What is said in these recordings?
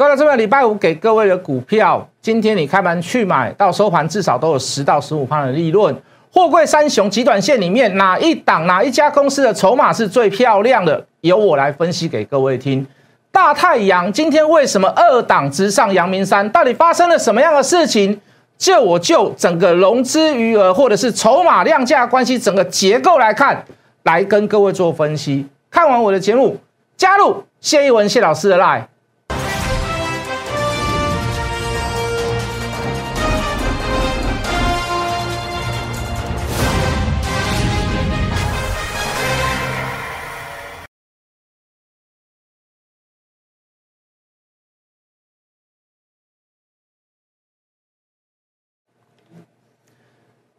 各位这边礼拜五给各位的股票，今天你开盘去买到收盘，至少都有十到十五趴的利润。货柜三雄极短线里面哪一档哪一家公司的筹码是最漂亮的？由我来分析给各位听。大太阳今天为什么二档直上阳明山？到底发生了什么样的事情？就我就整个融资余额或者是筹码量价关系整个结构来看，来跟各位做分析。看完我的节目，加入谢一文谢老师的 line。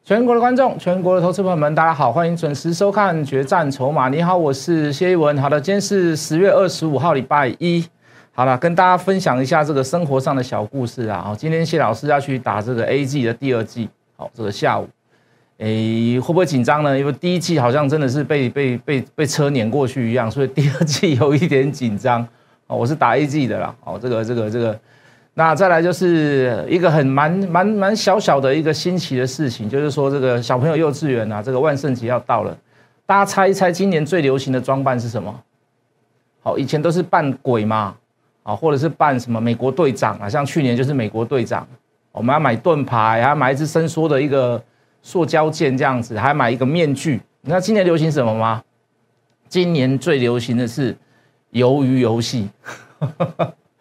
全国的观众，全国的投资朋友们，大家好，欢迎准时收看《决战筹码》。你好，我是谢一文。好的，今天是十月二十五号，礼拜一。好了，跟大家分享一下这个生活上的小故事啊。好，今天谢老师要去打这个 A G 的第二季。好，这个下午，诶，会不会紧张呢？因为第一季好像真的是被被被被车碾过去一样，所以第二季有一点紧张。哦，我是打 A G 的啦。哦，这个这个这个。那再来就是一个很蛮蛮蛮小小的一个新奇的事情，就是说这个小朋友幼稚园啊，这个万圣节要到了，大家猜一猜今年最流行的装扮是什么？好，以前都是扮鬼嘛，啊，或者是扮什么美国队长啊，像去年就是美国队长，我们要买盾牌，还要买一支伸缩的一个塑胶剑这样子，还要买一个面具。那今年流行什么吗？今年最流行的是鱿鱼游戏。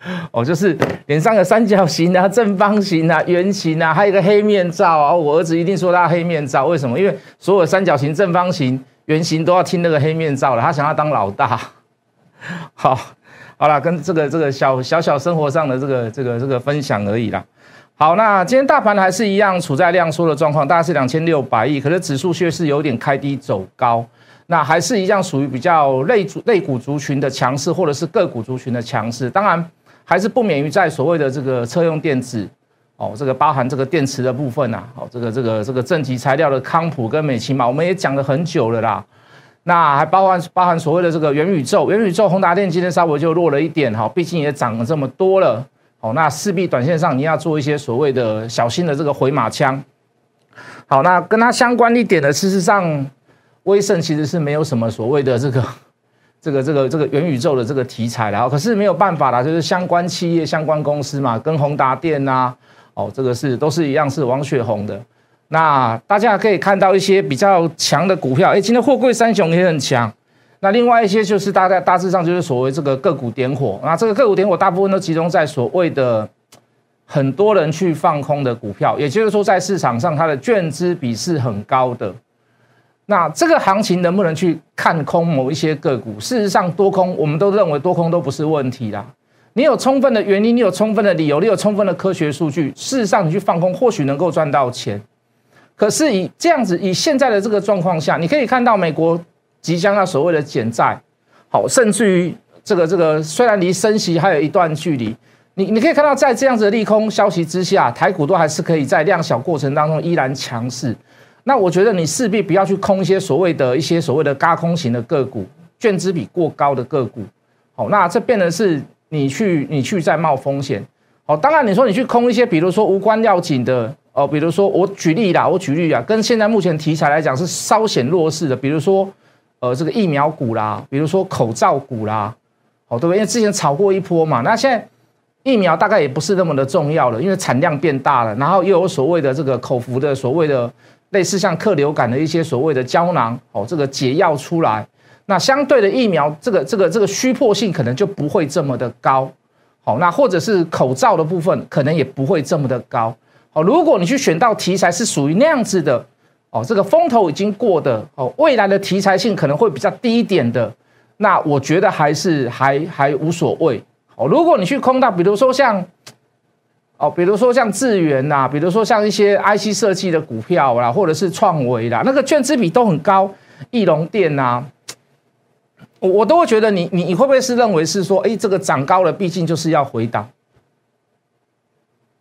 哦，就是脸上有三角形啊、正方形啊、圆形啊，还有一个黑面罩啊。我儿子一定说他黑面罩，为什么？因为所有三角形、正方形、圆形都要听那个黑面罩了，他想要当老大。好，好了，跟这个这个小小小生活上的这个这个这个分享而已啦。好，那今天大盘还是一样处在量缩的状况，大概是两千六百亿，可是指数却是有点开低走高，那还是一样属于比较类族类股族群的强势，或者是个股族群的强势，当然。还是不免于在所谓的这个车用电子，哦，这个包含这个电池的部分呐，哦，这个这个这个正极材料的康普跟美奇嘛，我们也讲了很久了啦。那还包含包含所谓的这个元宇宙，元宇宙宏达电今天稍微就弱了一点哈，毕竟也涨了这么多了，哦，那势必短线上你要做一些所谓的小心的这个回马枪。好，那跟它相关一点的，事实上，威盛其实是没有什么所谓的这个。这个这个这个元宇宙的这个题材然后可是没有办法啦，就是相关企业、相关公司嘛，跟宏达电呐，哦，这个是都是一样是王雪红的。那大家可以看到一些比较强的股票，哎，今天货柜三雄也很强。那另外一些就是大概大致上就是所谓这个个股点火，那这个个股点火大部分都集中在所谓的很多人去放空的股票，也就是说在市场上它的券资比是很高的。那这个行情能不能去看空某一些个股？事实上，多空我们都认为多空都不是问题啦。你有充分的原因，你有充分的理由，你有充分的科学数据，事实上你去放空或许能够赚到钱。可是以这样子，以现在的这个状况下，你可以看到美国即将要所谓的减债，好，甚至于这个这个虽然离升息还有一段距离，你你可以看到在这样子的利空消息之下，台股都还是可以在量小过程当中依然强势。那我觉得你势必不要去空一些所谓的一些所谓的高空型的个股，券资比过高的个股，好，那这变得是你去你去在冒风险，好，当然你说你去空一些，比如说无关要紧的哦，比如说我举例啦，我举例啊，跟现在目前题材来讲是稍显弱势的，比如说呃这个疫苗股啦，比如说口罩股啦，好，对不对？因为之前炒过一波嘛，那现在疫苗大概也不是那么的重要了，因为产量变大了，然后又有所谓的这个口服的所谓的。类似像克流感的一些所谓的胶囊哦，这个解药出来，那相对的疫苗，这个这个这个虚破性可能就不会这么的高，好，那或者是口罩的部分可能也不会这么的高，好，如果你去选到题材是属于那样子的，哦，这个风头已经过的，哦，未来的题材性可能会比较低一点的，那我觉得还是还还无所谓，哦，如果你去空到，比如说像。哦，比如说像智源呐，比如说像一些 IC 设计的股票啦，或者是创维啦，那个券资比都很高，翼龙电呐，我我都会觉得你你你会不会是认为是说，哎，这个涨高了，毕竟就是要回档，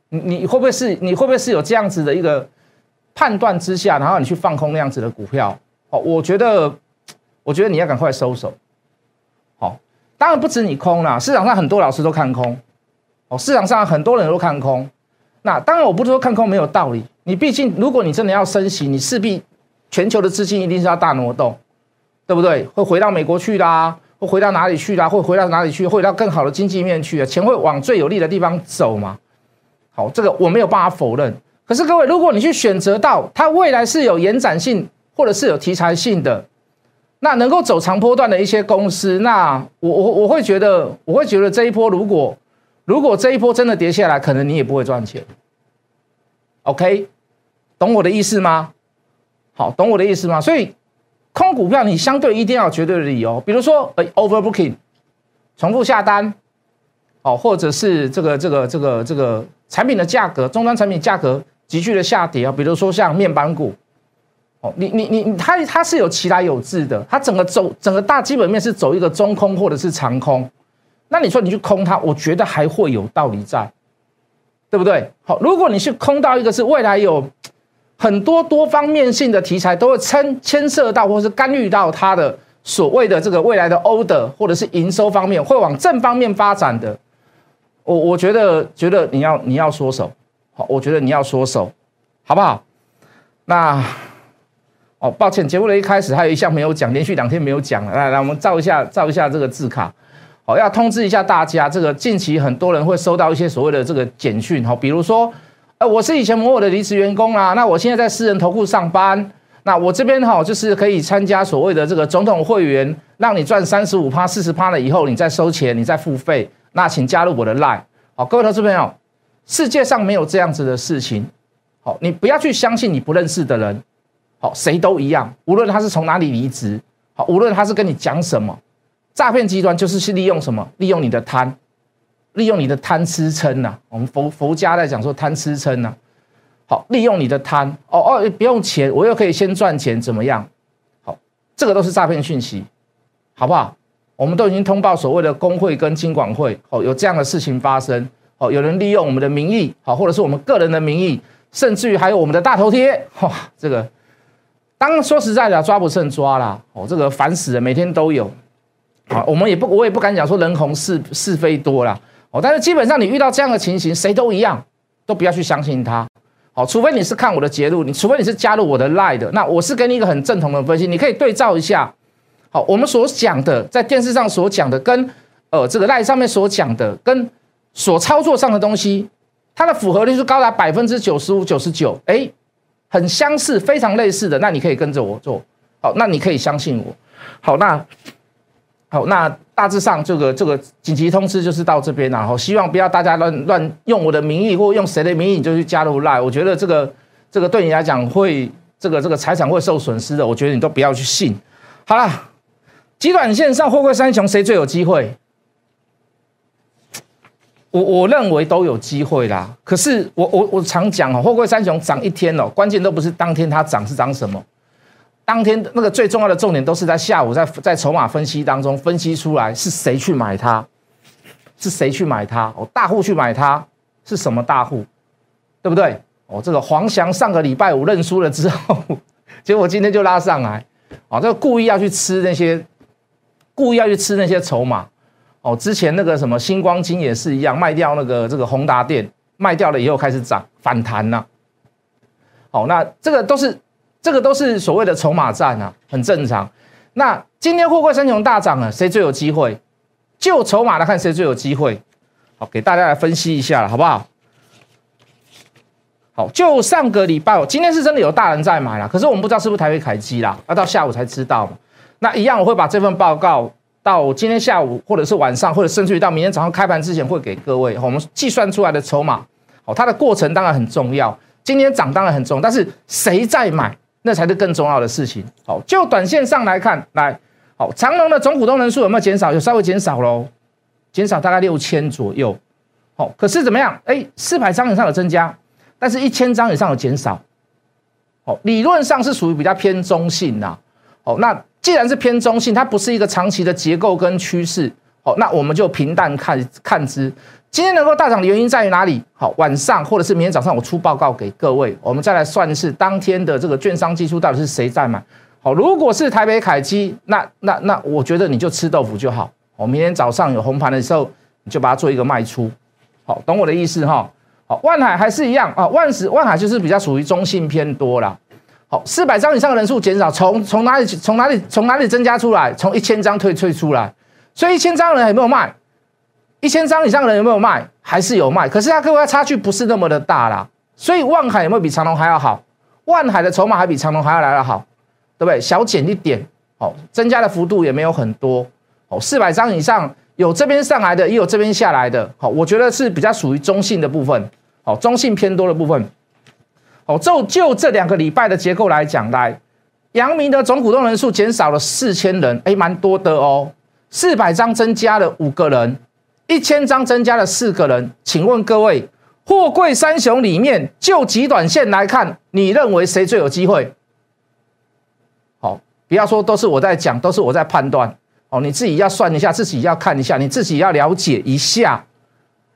你你会不会是你会不会是有这样子的一个判断之下，然后你去放空那样子的股票？哦，我觉得我觉得你要赶快收手。好，当然不止你空啦，市场上很多老师都看空。哦，市场上很多人都看空。那当然，我不是说看空没有道理。你毕竟，如果你真的要升息，你势必全球的资金一定是要大挪动，对不对？会回到美国去啦，会回到哪里去啦？会回到哪里去？会到更好的经济面去啊？钱会往最有利的地方走嘛？好，这个我没有办法否认。可是各位，如果你去选择到它未来是有延展性或者是有题材性的，那能够走长波段的一些公司，那我我我会觉得，我会觉得这一波如果。如果这一波真的跌下来，可能你也不会赚钱。OK，懂我的意思吗？好，懂我的意思吗？所以空股票你相对一定要有绝对的理由，比如说呃 overbooking，重复下单，哦，或者是这个这个这个这个产品的价格，终端产品价格急剧的下跌啊，比如说像面板股，哦，你你你它它是有其来有致的，它整个走整个大基本面是走一个中空或者是长空。那你说你去空它，我觉得还会有道理在，对不对？好，如果你去空到一个是未来有很多多方面性的题材都会牵牵涉到或是干预到它的所谓的这个未来的欧德或者是营收方面会往正方面发展的，我我觉得觉得你要你要缩手，好，我觉得你要缩手，好不好？那哦，抱歉，节目的一开始还有一项没有讲，连续两天没有讲，来来，我们照一下照一下这个字卡。哦，要通知一下大家，这个近期很多人会收到一些所谓的这个简讯，哈，比如说，呃，我是以前某某的离职员工啊，那我现在在私人投顾上班，那我这边哈就是可以参加所谓的这个总统会员，让你赚三十五趴、四十趴了以后，你再收钱，你再付费，那请加入我的 line。好，各位投资朋友，世界上没有这样子的事情，好，你不要去相信你不认识的人，好，谁都一样，无论他是从哪里离职，好，无论他是跟你讲什么。诈骗集团就是去利用什么？利用你的贪，利用你的贪吃撑呐。我们佛佛家在讲说贪吃撑呐。好，利用你的贪哦哦，不用钱，我又可以先赚钱，怎么样？好，这个都是诈骗讯息，好不好？我们都已经通报所谓的工会跟金管会，哦，有这样的事情发生，哦，有人利用我们的名义，好，或者是我们个人的名义，甚至于还有我们的大头贴，哇，这个当说实在的，抓不胜抓啦，哦，这个烦死了，每天都有。啊，我们也不，我也不敢讲说人红是是非多啦。哦，但是基本上你遇到这样的情形，谁都一样，都不要去相信他，好，除非你是看我的节录，你除非你是加入我的 Line 的，那我是给你一个很正统的分析，你可以对照一下，好，我们所讲的在电视上所讲的，跟呃这个 Line 上面所讲的，跟所操作上的东西，它的符合率是高达百分之九十五、九十九，哎，很相似，非常类似的，那你可以跟着我做，好，那你可以相信我，好，那。好，那大致上这个这个紧急通知就是到这边然后希望不要大家乱乱用我的名义或用谁的名义你就去加入赖，我觉得这个这个对你来讲会这个这个财产会受损失的，我觉得你都不要去信。好了，极短线上货柜三雄谁最有机会？我我认为都有机会啦。可是我我我常讲哦，货柜三雄涨一天哦，关键都不是当天它涨是涨什么。当天那个最重要的重点都是在下午，在在筹码分析当中分析出来是谁去买它，是谁去买它？哦，大户去买它是什么大户？对不对？哦，这个黄翔上个礼拜五认输了之后，结果今天就拉上来，哦，这个故意要去吃那些，故意要去吃那些筹码。哦，之前那个什么星光金也是一样，卖掉那个这个宏达电，卖掉了以后开始涨反弹了。好，那这个都是。这个都是所谓的筹码战啊，很正常。那今天货柜三雄大涨了，谁最有机会？就筹码来看，谁最有机会？好，给大家来分析一下了，好不好？好，就上个礼拜，今天是真的有大人在买了，可是我们不知道是不是台北凯基啦，要到下午才知道。那一样，我会把这份报告到今天下午，或者是晚上，或者甚至于到明天早上开盘之前，会给各位。我们计算出来的筹码，好，它的过程当然很重要。今天涨当然很重要，但是谁在买？那才是更重要的事情。好，就短线上来看，来，好，长隆的总股东人数有没有减少？有稍微减少喽，减少大概六千左右。好，可是怎么样？哎，四百张以上有增加，但是一千张以上有减少。好，理论上是属于比较偏中性呐。好，那既然是偏中性，它不是一个长期的结构跟趋势。好，那我们就平淡看看之。今天能够大涨的原因在于哪里？好，晚上或者是明天早上我出报告给各位，我们再来算是当天的这个券商技术到底是谁在买。好，如果是台北凯基，那那那我觉得你就吃豆腐就好。我明天早上有红盘的时候，你就把它做一个卖出。好，懂我的意思哈。好，万海还是一样啊，万十万海就是比较属于中性偏多啦。好，四百张以上的人数减少，从从哪里从哪里从哪里增加出来？从一千张退退出来，所以一千张人有没有卖？一千张以上的人有没有卖？还是有卖，可是它各位差距不是那么的大啦。所以万海有没有比长隆还要好？万海的筹码还比长隆还要来得好，对不对？小减一点，好，增加的幅度也没有很多。哦，四百张以上有这边上来的，也有这边下来的。好，我觉得是比较属于中性的部分。好，中性偏多的部分。好，就就这两个礼拜的结构来讲，来，阳明的总股东人数减少了四千人，哎，蛮多的哦。四百张增加了五个人，一千张增加了四个人。请问各位，货柜三雄里面，就极短线来看，你认为谁最有机会？好，不要说都是我在讲，都是我在判断。哦，你自己要算一下，自己要看一下，你自己要了解一下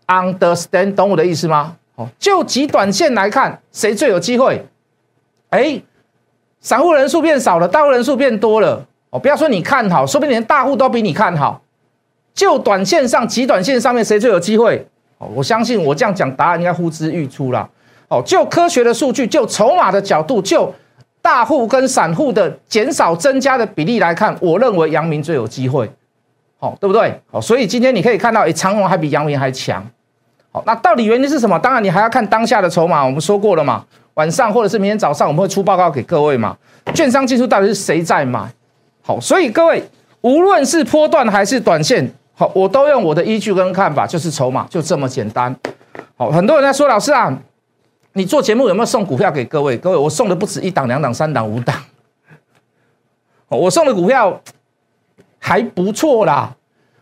，understand，懂我的意思吗？哦，就极短线来看，谁最有机会？哎，散户人数变少了，大户人数变多了。哦，不要说你看好，说不定连大户都比你看好。就短线上，极短线上面谁最有机会？哦，我相信我这样讲，答案应该呼之欲出了。哦，就科学的数据，就筹码的角度，就大户跟散户的减少增加的比例来看，我认为阳明最有机会。好，对不对？好，所以今天你可以看到，哎，长荣还比阳明还强。好，那到底原因是什么？当然，你还要看当下的筹码。我们说过了嘛，晚上或者是明天早上，我们会出报告给各位嘛。券商进出到底是谁在买？好，所以各位，无论是波段还是短线，好，我都用我的依据跟看法，就是筹码，就这么简单。好，很多人在说，老师啊，你做节目有没有送股票给各位？各位，我送的不止一档、两档、三档、五档，我送的股票还不错啦。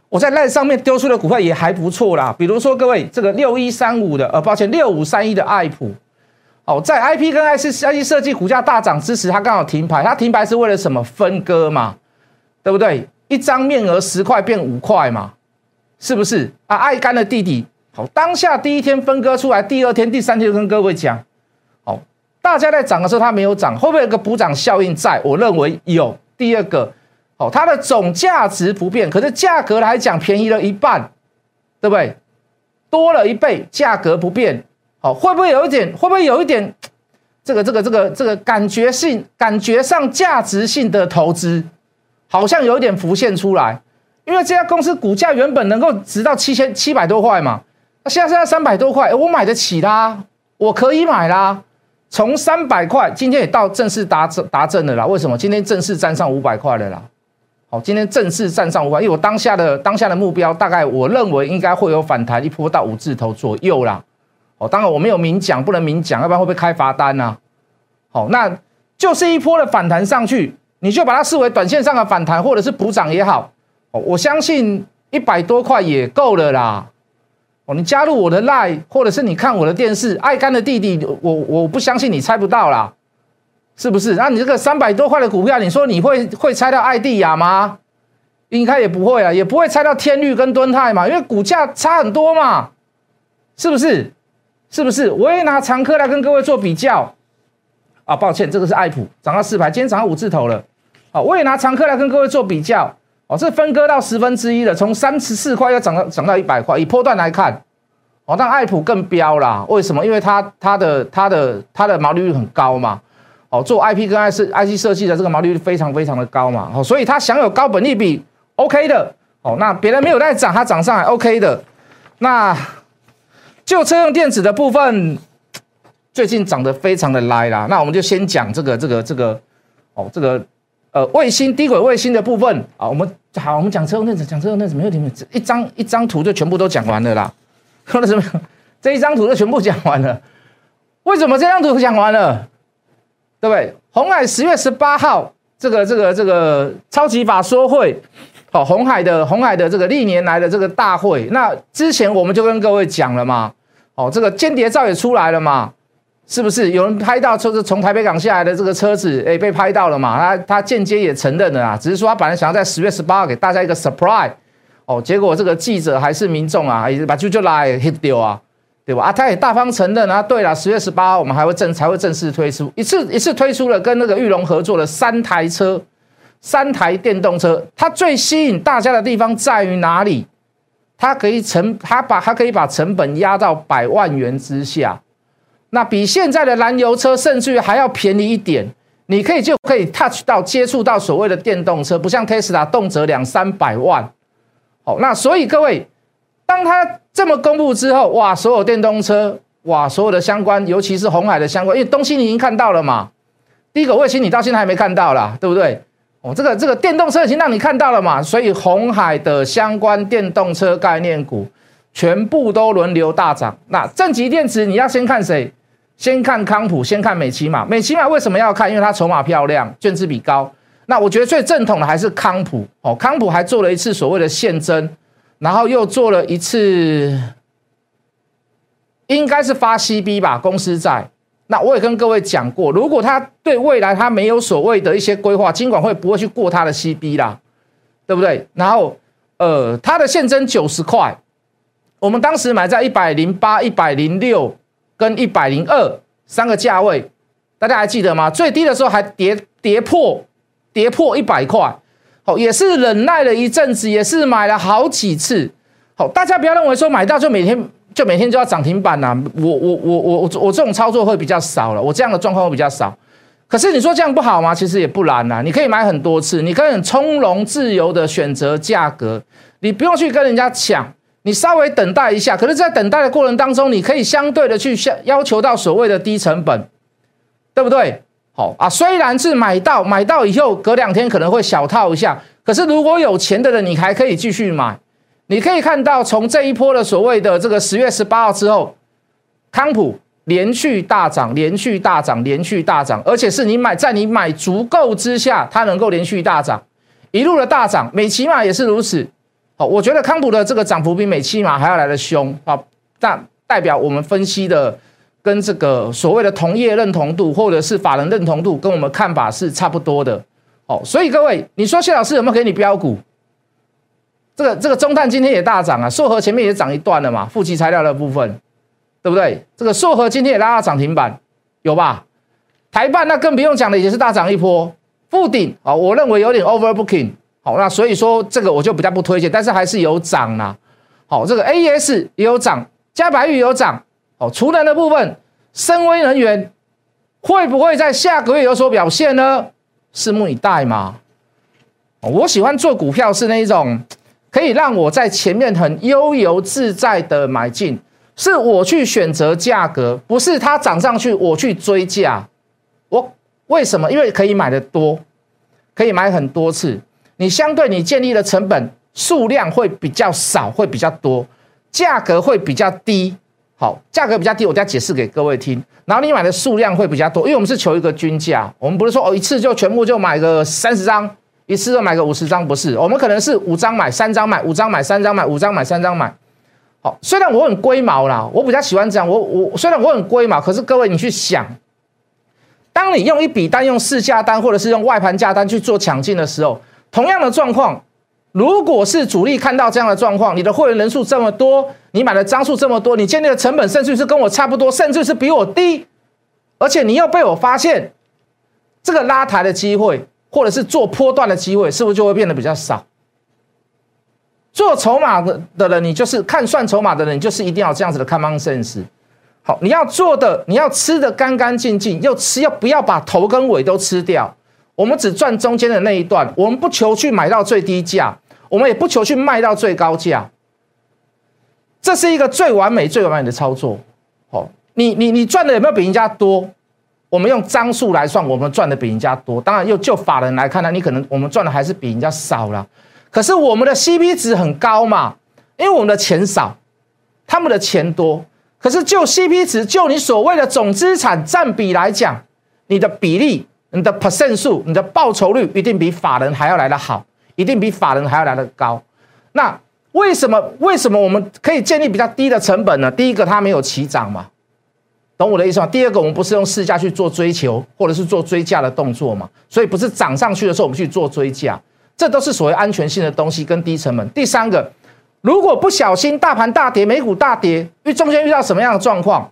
我在赖上面丢出的股票也还不错啦，比如说各位这个六一三五的，呃，抱歉，六五三一的爱普，哦，在 I P 跟 I C I 设计股价大涨之时，它刚好停牌，它停牌是为了什么？分割嘛，对不对？一张面额十块变五块嘛，是不是？啊，爱干的弟弟，好，当下第一天分割出来，第二天、第三天就跟各位讲，好，大家在涨的时候它没有涨，会不会有个补涨效应在？我认为有。第二个。哦，它的总价值不变，可是价格来讲便宜了一半，对不对？多了一倍，价格不变，好，会不会有一点？会不会有一点？这个、这个、这个、这个感觉性、感觉上价值性的投资，好像有一点浮现出来。因为这家公司股价原本能够值到七千七百多块嘛，那现在现在三百多块，我买得起啦，我可以买啦。从三百块，今天也到正式达正达正的啦。为什么？今天正式站上五百块了啦。好，今天正式站上五百，因为我当下的当下的目标，大概我认为应该会有反弹一波到五字头左右啦。哦，当然我没有明讲，不能明讲，要不然会不会开罚单呢？好，那就是一波的反弹上去，你就把它视为短线上的反弹，或者是补涨也好。哦，我相信一百多块也够了啦。哦，你加入我的 line，或者是你看我的电视，爱干的弟弟，我我不相信你猜不到啦。是不是？那你这个三百多块的股票，你说你会会猜到艾蒂亚吗？应该也不会啊，也不会猜到天律跟敦泰嘛，因为股价差很多嘛，是不是？是不是？我也拿长科来跟各位做比较啊。抱歉，这个是爱普涨到四排，今天涨到五字头了。好，我也拿长科来跟各位做比较哦，这分割到十分之一了，从三十四块要涨到涨到一百块，以波段来看，哦，但爱普更飙啦。为什么？因为它它的它的它的毛利率很高嘛。哦，做 IP 跟 IC IC 设计的这个毛利率非常非常的高嘛，哦，所以它享有高本利比，OK 的，哦，那别人没有在涨，它涨上来，OK 的。那就车用电子的部分，最近涨得非常的来啦。那我们就先讲这个这个这个，哦，这个呃卫星低轨卫星的部分啊，我们好，我们讲车用电子，讲车用电子没有停，一张一张图就全部都讲完了啦。看到什么？这一张图就全部讲完了。为什么这张图讲完了？对不对？红海十月十八号这个这个这个超级法说会，哦，红海的红海的这个历年来的这个大会，那之前我们就跟各位讲了嘛，哦，这个间谍照也出来了嘛，是不是？有人拍到车子从台北港下来的这个车子，哎，被拍到了嘛？他他间接也承认了啊，只是说他本来想要在十月十八号给大家一个 surprise，哦，结果这个记者还是民众啊，还是把就就来 hit 掉啊。对吧？啊，他也大方承认啊。对了，十月十八号我们还会正才会正式推出一次一次推出了跟那个玉龙合作的三台车，三台电动车。它最吸引大家的地方在于哪里？它可以成，它把它可以把成本压到百万元之下，那比现在的燃油车甚至于还要便宜一点。你可以就可以 touch 到接触到所谓的电动车，不像 Tesla 动辄两三百万。好，那所以各位，当他这么公布之后，哇，所有电动车，哇，所有的相关，尤其是红海的相关，因为东西你已经看到了嘛。第一个卫星你到现在还没看到啦，对不对？哦，这个这个电动车已经让你看到了嘛，所以红海的相关电动车概念股全部都轮流大涨。那正极电池你要先看谁？先看康普，先看美骑马。美骑马为什么要看？因为它筹码漂亮，卷资比高。那我觉得最正统的还是康普哦。康普还做了一次所谓的现增，然后又做了一次，应该是发 CB 吧，公司债。那我也跟各位讲过，如果他对未来他没有所谓的一些规划，金管会不会去过他的 CB 啦，对不对？然后呃，它的现增九十块，我们当时买在一百零八、一百零六。跟一百零二三个价位，大家还记得吗？最低的时候还跌跌破跌破一百块，好，也是忍耐了一阵子，也是买了好几次。好，大家不要认为说买到就每天就每天就要涨停板呐。我我我我我我这种操作会比较少了，我这样的状况会比较少。可是你说这样不好吗？其实也不然呐，你可以买很多次，你可以很从容自由的选择价格，你不用去跟人家抢。你稍微等待一下，可是，在等待的过程当中，你可以相对的去要要求到所谓的低成本，对不对？好啊，虽然是买到买到以后，隔两天可能会小套一下，可是如果有钱的人，你还可以继续买。你可以看到，从这一波的所谓的这个十月十八号之后，康普连续大涨，连续大涨，连续大涨，而且是你买在你买足够之下，它能够连续大涨，一路的大涨，美骑马也是如此。好我觉得康普的这个涨幅比美期马还要来的凶啊，但代表我们分析的跟这个所谓的同业认同度或者是法人认同度跟我们看法是差不多的。哦，所以各位，你说谢老师有没有给你标股？这个这个中碳今天也大涨啊，硕和前面也涨一段了嘛，负极材料的部分，对不对？这个硕和今天也拉到涨停板，有吧？台办那更不用讲了，也是大涨一波。富鼎啊，我认为有点 overbooking。好，那所以说这个我就比较不推荐，但是还是有涨啦。好，这个 A E S 也有涨，加白玉有涨。哦，除能的部分，深威能源会不会在下个月有所表现呢？拭目以待嘛。我喜欢做股票是那一种可以让我在前面很悠游自在的买进，是我去选择价格，不是它涨上去我去追价。我为什么？因为可以买的多，可以买很多次。你相对你建立的成本数量会比较少，会比较多，价格会比较低。好，价格比较低，我再解释给各位听。然后你买的数量会比较多，因为我们是求一个均价，我们不是说哦一次就全部就买个三十张，一次就买个五十张，不是。我们可能是五张买三张买，五张买三张买，五张买三张买。好，虽然我很龟毛啦，我比较喜欢这样。我我虽然我很龟毛，可是各位你去想，当你用一笔单、用市价单或者是用外盘价单去做抢进的时候。同样的状况，如果是主力看到这样的状况，你的会员人数这么多，你买的张数这么多，你建立的成本甚至是跟我差不多，甚至是比我低，而且你又被我发现，这个拉抬的机会，或者是做波段的机会，是不是就会变得比较少？做筹码的的人，你就是看算筹码的人，你就是一定要这样子的 common sense。好，你要做的，你要吃的干干净净，又吃又不要把头跟尾都吃掉？我们只赚中间的那一段，我们不求去买到最低价，我们也不求去卖到最高价。这是一个最完美、最完美的操作。哦，你你你赚的有没有比人家多？我们用张数来算，我们赚的比人家多。当然，又就法人来看呢，你可能我们赚的还是比人家少了。可是我们的 CP 值很高嘛，因为我们的钱少，他们的钱多。可是就 CP 值，就你所谓的总资产占比来讲，你的比例。你的 percent 数，你的报酬率一定比法人还要来得好，一定比法人还要来得高。那为什么？为什么我们可以建立比较低的成本呢？第一个，它没有起涨嘛，懂我的意思吗？第二个，我们不是用市价去做追求，或者是做追价的动作嘛，所以不是涨上去的时候我们去做追价，这都是所谓安全性的东西跟低成本。第三个，如果不小心大盘大跌，美股大跌，因为中间遇到什么样的状况？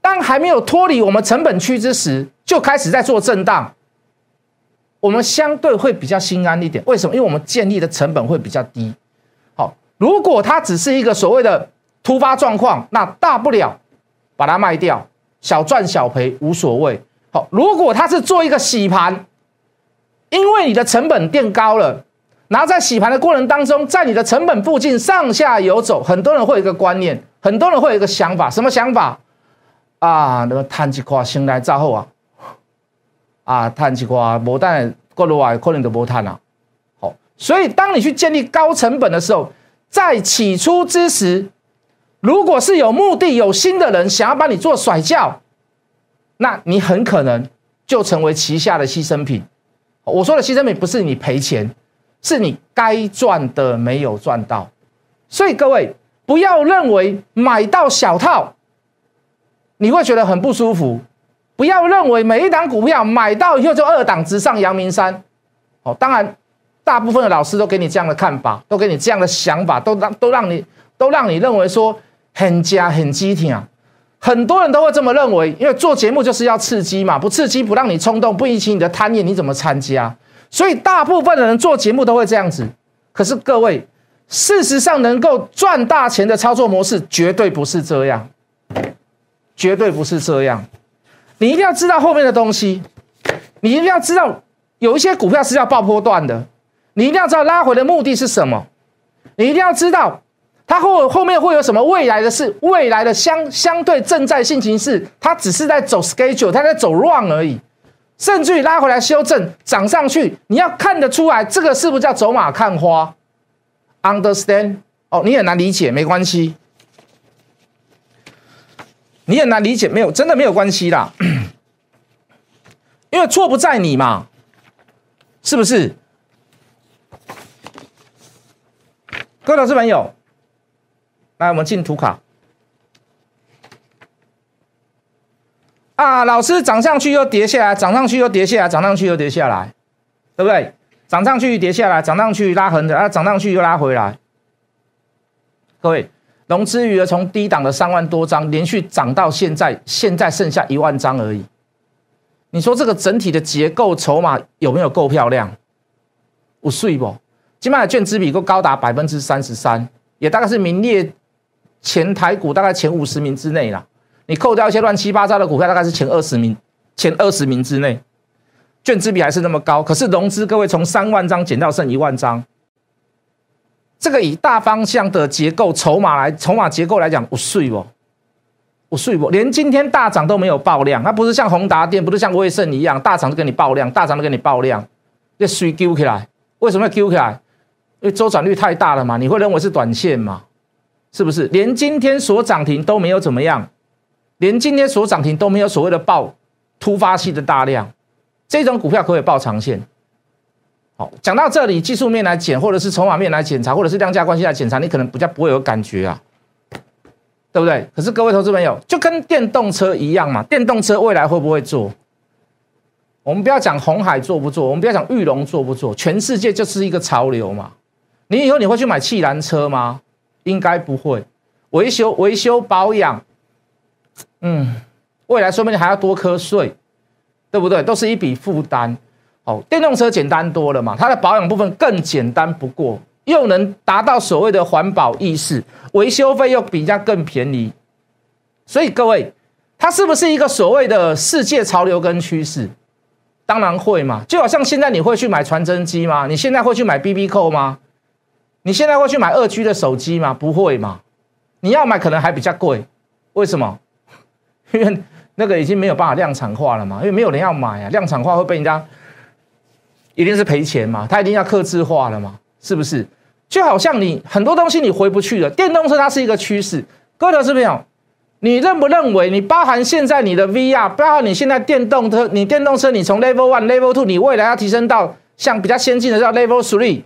当还没有脱离我们成本区之时，就开始在做震荡，我们相对会比较心安一点。为什么？因为我们建立的成本会比较低。好，如果它只是一个所谓的突发状况，那大不了把它卖掉，小赚小赔无所谓。好，如果它是做一个洗盘，因为你的成本垫高了，然后在洗盘的过程当中，在你的成本附近上下游走，很多人会有一个观念，很多人会有一个想法，什么想法？啊，那个叹一块先来造后啊，啊，叹一块无但过落来可能都无叹啊。好，所以当你去建立高成本的时候，在起初之时，如果是有目的、有心的人想要把你做甩掉，那你很可能就成为旗下的牺牲品。我说的牺牲品不是你赔钱，是你该赚的没有赚到。所以各位不要认为买到小套。你会觉得很不舒服，不要认为每一档股票买到以后就二档直上阳明山，哦，当然，大部分的老师都给你这样的看法，都给你这样的想法，都让都让你都让你认为说很加很激挺啊，很多人都会这么认为，因为做节目就是要刺激嘛，不刺激不让你冲动，不引起你的贪念，你怎么参加？所以大部分的人做节目都会这样子。可是各位，事实上能够赚大钱的操作模式绝对不是这样。绝对不是这样，你一定要知道后面的东西，你一定要知道有一些股票是要爆破段的，你一定要知道拉回的目的是什么，你一定要知道它后后面会有什么未来的事，未来的相相对正在进行式，它只是在走 schedule，它在走 run 而已，甚至于拉回来修正涨上去，你要看得出来这个是不是叫走马看花？Understand？哦，你很难理解，没关系。你很难理解，没有真的没有关系啦，因为错不在你嘛，是不是？各位老师朋友，来我们进图卡啊，老师涨上去又跌下来，涨上去又跌下来，涨上去又跌下来，对不对？涨上去跌下来，涨上去拉横的啊，涨上去又拉回来，各位。融资余额从低档的三万多张连续涨到现在，现在剩下一万张而已。你说这个整体的结构筹码有没有够漂亮？不碎不？今麦的券资比够高达百分之三十三，也大概是名列前台股大概前五十名之内啦。你扣掉一些乱七八糟的股票，大概是前二十名，前二十名之内。券资比还是那么高，可是融资各位从三万张减到剩一万张。这个以大方向的结构筹码来筹码结构来讲，不碎不，不碎不，连今天大涨都没有爆量，它不是像宏达电，不是像威盛一样大涨就给你爆量，大涨就给你爆量，这水丢起来，为什么要丢起来？因为周转率太大了嘛，你会认为是短线嘛？是不是？连今天所涨停都没有怎么样，连今天所涨停都没有所谓的爆突发性的大量，这种股票可以爆长线。好，讲到这里，技术面来检，或者是筹码面来检查，或者是量价关系来检查，你可能比较不会有感觉啊，对不对？可是各位投资朋友，就跟电动车一样嘛，电动车未来会不会做？我们不要讲红海做不做，我们不要讲玉龙做不做，全世界就是一个潮流嘛。你以后你会去买气燃车吗？应该不会。维修、维修保养，嗯，未来说不定还要多瞌税，对不对？都是一笔负担。哦，电动车简单多了嘛，它的保养部分更简单不过，又能达到所谓的环保意识，维修费又比较更便宜，所以各位，它是不是一个所谓的世界潮流跟趋势？当然会嘛，就好像现在你会去买传真机吗？你现在会去买 BB 扣吗？你现在会去买二 G 的手机吗？不会嘛，你要买可能还比较贵，为什么？因为那个已经没有办法量产化了嘛，因为没有人要买啊，量产化会被人家。一定是赔钱嘛？它一定要克制化了嘛？是不是？就好像你很多东西你回不去了。电动车它是一个趋势，各位投资朋友，你认不认为？你包含现在你的 VR，包含你现在电动车，你电动车你从 Level One、Level Two，你未来要提升到像比较先进的叫 Level Three，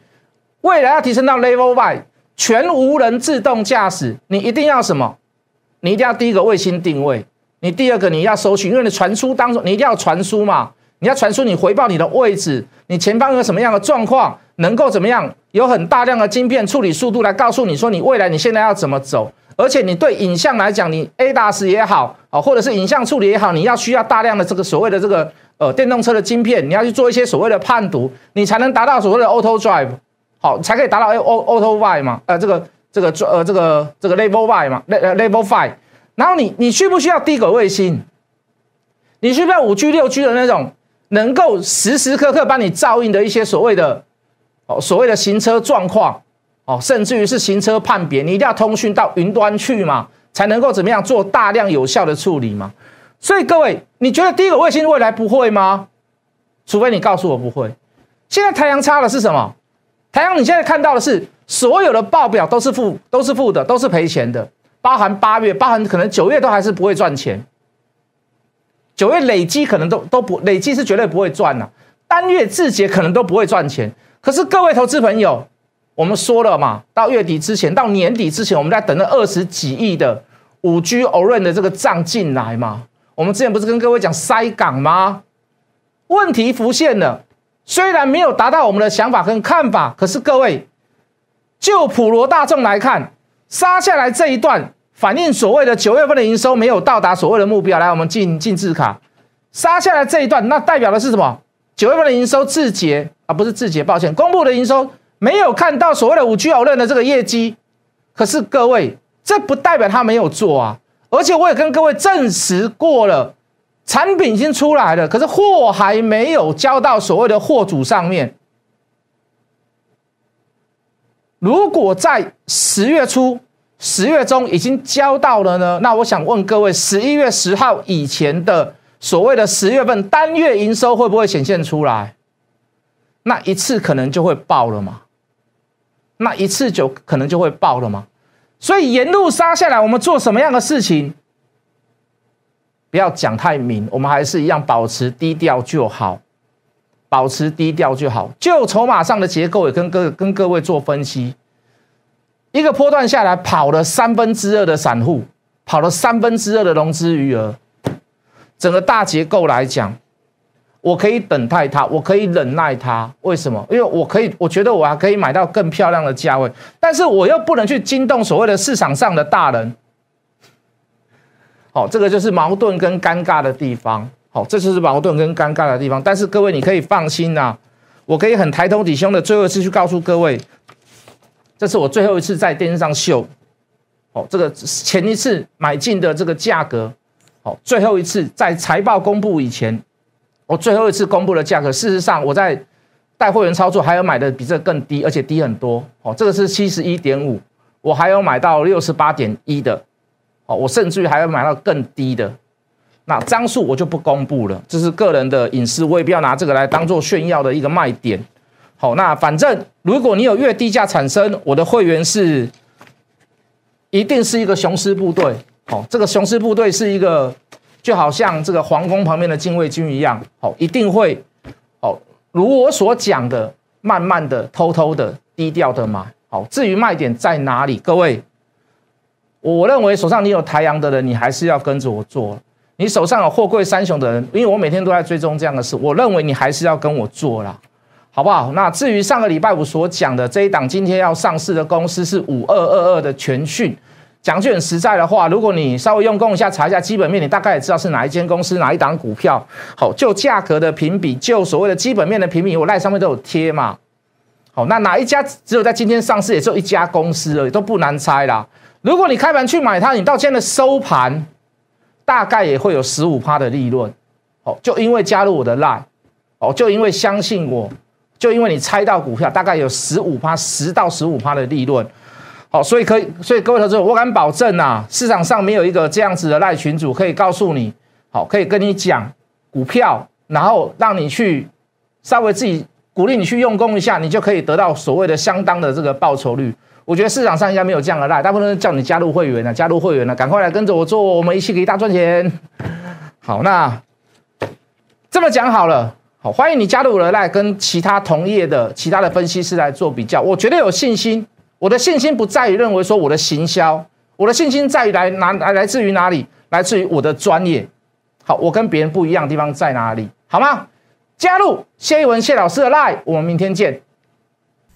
未来要提升到 Level Y，全无人自动驾驶，你一定要什么？你一定要第一个卫星定位，你第二个你要搜寻，因为你传输当中你一定要传输嘛。你要传输你回报你的位置，你前方有什么样的状况，能够怎么样？有很大量的晶片处理速度来告诉你说你未来你现在要怎么走，而且你对影像来讲，你 ADAS 也好啊，或者是影像处理也好，你要需要大量的这个所谓的这个呃电动车的晶片，你要去做一些所谓的判读，你才能达到所谓的 Auto Drive，好，才可以达到 Auto Auto Y 嘛，呃，这个这个呃这个这个 level five 嘛，level five，然后你你需不需要低轨卫星？你需不需要五 G 六 G 的那种能够时时刻刻帮你照应的一些所谓的哦所谓的行车状况哦，甚至于是行车判别，你一定要通讯到云端去嘛，才能够怎么样做大量有效的处理嘛。所以各位，你觉得低轨卫星未来不会吗？除非你告诉我不会。现在太阳差的是什么？台阳你现在看到的是所有的报表都是负，都是负的，都是赔钱的，包含八月，包含可能九月都还是不会赚钱。九月累积可能都都不累积是绝对不会赚的，单月字节可能都不会赚钱。可是各位投资朋友，我们说了嘛，到月底之前，到年底之前，我们在等那二十几亿的五 G o r a n 的这个账进来嘛。我们之前不是跟各位讲塞港吗？问题浮现了，虽然没有达到我们的想法跟看法，可是各位就普罗大众来看，杀下来这一段。反映所谓的九月份的营收没有到达所谓的目标，来，我们进进字卡杀下来这一段，那代表的是什么？九月份的营收字节啊，不是字节，抱歉，公布的营收没有看到所谓的五 G 偶认的这个业绩。可是各位，这不代表他没有做啊，而且我也跟各位证实过了，产品已经出来了，可是货还没有交到所谓的货主上面。如果在十月初。十月中已经交到了呢，那我想问各位，十一月十号以前的所谓的十月份单月营收会不会显现出来？那一次可能就会爆了嘛？那一次就可能就会爆了嘛？所以沿路杀下来，我们做什么样的事情？不要讲太明，我们还是一样保持低调就好，保持低调就好。就筹码上的结构，也跟各跟各位做分析。一个波段下来，跑了三分之二的散户，跑了三分之二的融资余额。整个大结构来讲，我可以等待它，我可以忍耐它。为什么？因为我可以，我觉得我还可以买到更漂亮的价位，但是我又不能去惊动所谓的市场上的大人。好，这个就是矛盾跟尴尬的地方。好，这就是矛盾跟尴尬的地方。但是各位，你可以放心呐，我可以很抬头挺胸的最后一次去告诉各位。这是我最后一次在电视上秀，哦，这个前一次买进的这个价格，哦，最后一次在财报公布以前，我最后一次公布的价格。事实上，我在带会员操作，还有买的比这更低，而且低很多。哦，这个是七十一点五，我还有买到六十八点一的，哦，我甚至于还要买到更低的。那张数我就不公布了，这是个人的隐私，我也不要拿这个来当做炫耀的一个卖点。好，那反正如果你有越低价产生，我的会员是一定是一个雄狮部队。好，这个雄狮部队是一个就好像这个皇宫旁边的禁卫军一样。好，一定会好，如我所讲的，慢慢的、偷偷的、低调的买。好，至于卖点在哪里，各位，我认为手上你有台阳的人，你还是要跟着我做。你手上有货柜三雄的人，因为我每天都在追踪这样的事，我认为你还是要跟我做啦。好不好？那至于上个礼拜五所讲的这一档今天要上市的公司是五二二二的全讯，讲句很实在的话，如果你稍微用功一下查一下基本面，你大概也知道是哪一间公司哪一档股票。好，就价格的评比，就所谓的基本面的评比，我赖上面都有贴嘛。好，那哪一家只有在今天上市，也只有一家公司而已，都不难猜啦。如果你开盘去买它，你到现在的收盘，大概也会有十五趴的利润。哦，就因为加入我的赖，哦，就因为相信我。就因为你猜到股票大概有十五趴，十到十五趴的利润，好，所以可以，所以各位投资者，我敢保证啊，市场上没有一个这样子的赖群主可以告诉你，好，可以跟你讲股票，然后让你去稍微自己鼓励你去用功一下，你就可以得到所谓的相当的这个报酬率。我觉得市场上应该没有这样的赖，大部分叫你加入会员呢，加入会员呢，赶快来跟着我做，我们一起可以大赚钱。好，那这么讲好了。好，欢迎你加入我的来跟其他同业的其他的分析师来做比较。我觉得有信心，我的信心不在于认为说我的行销，我的信心在于来哪来来自于哪里？来自于我的专业。好，我跟别人不一样的地方在哪里？好吗？加入谢一文谢老师的赖我们明天见。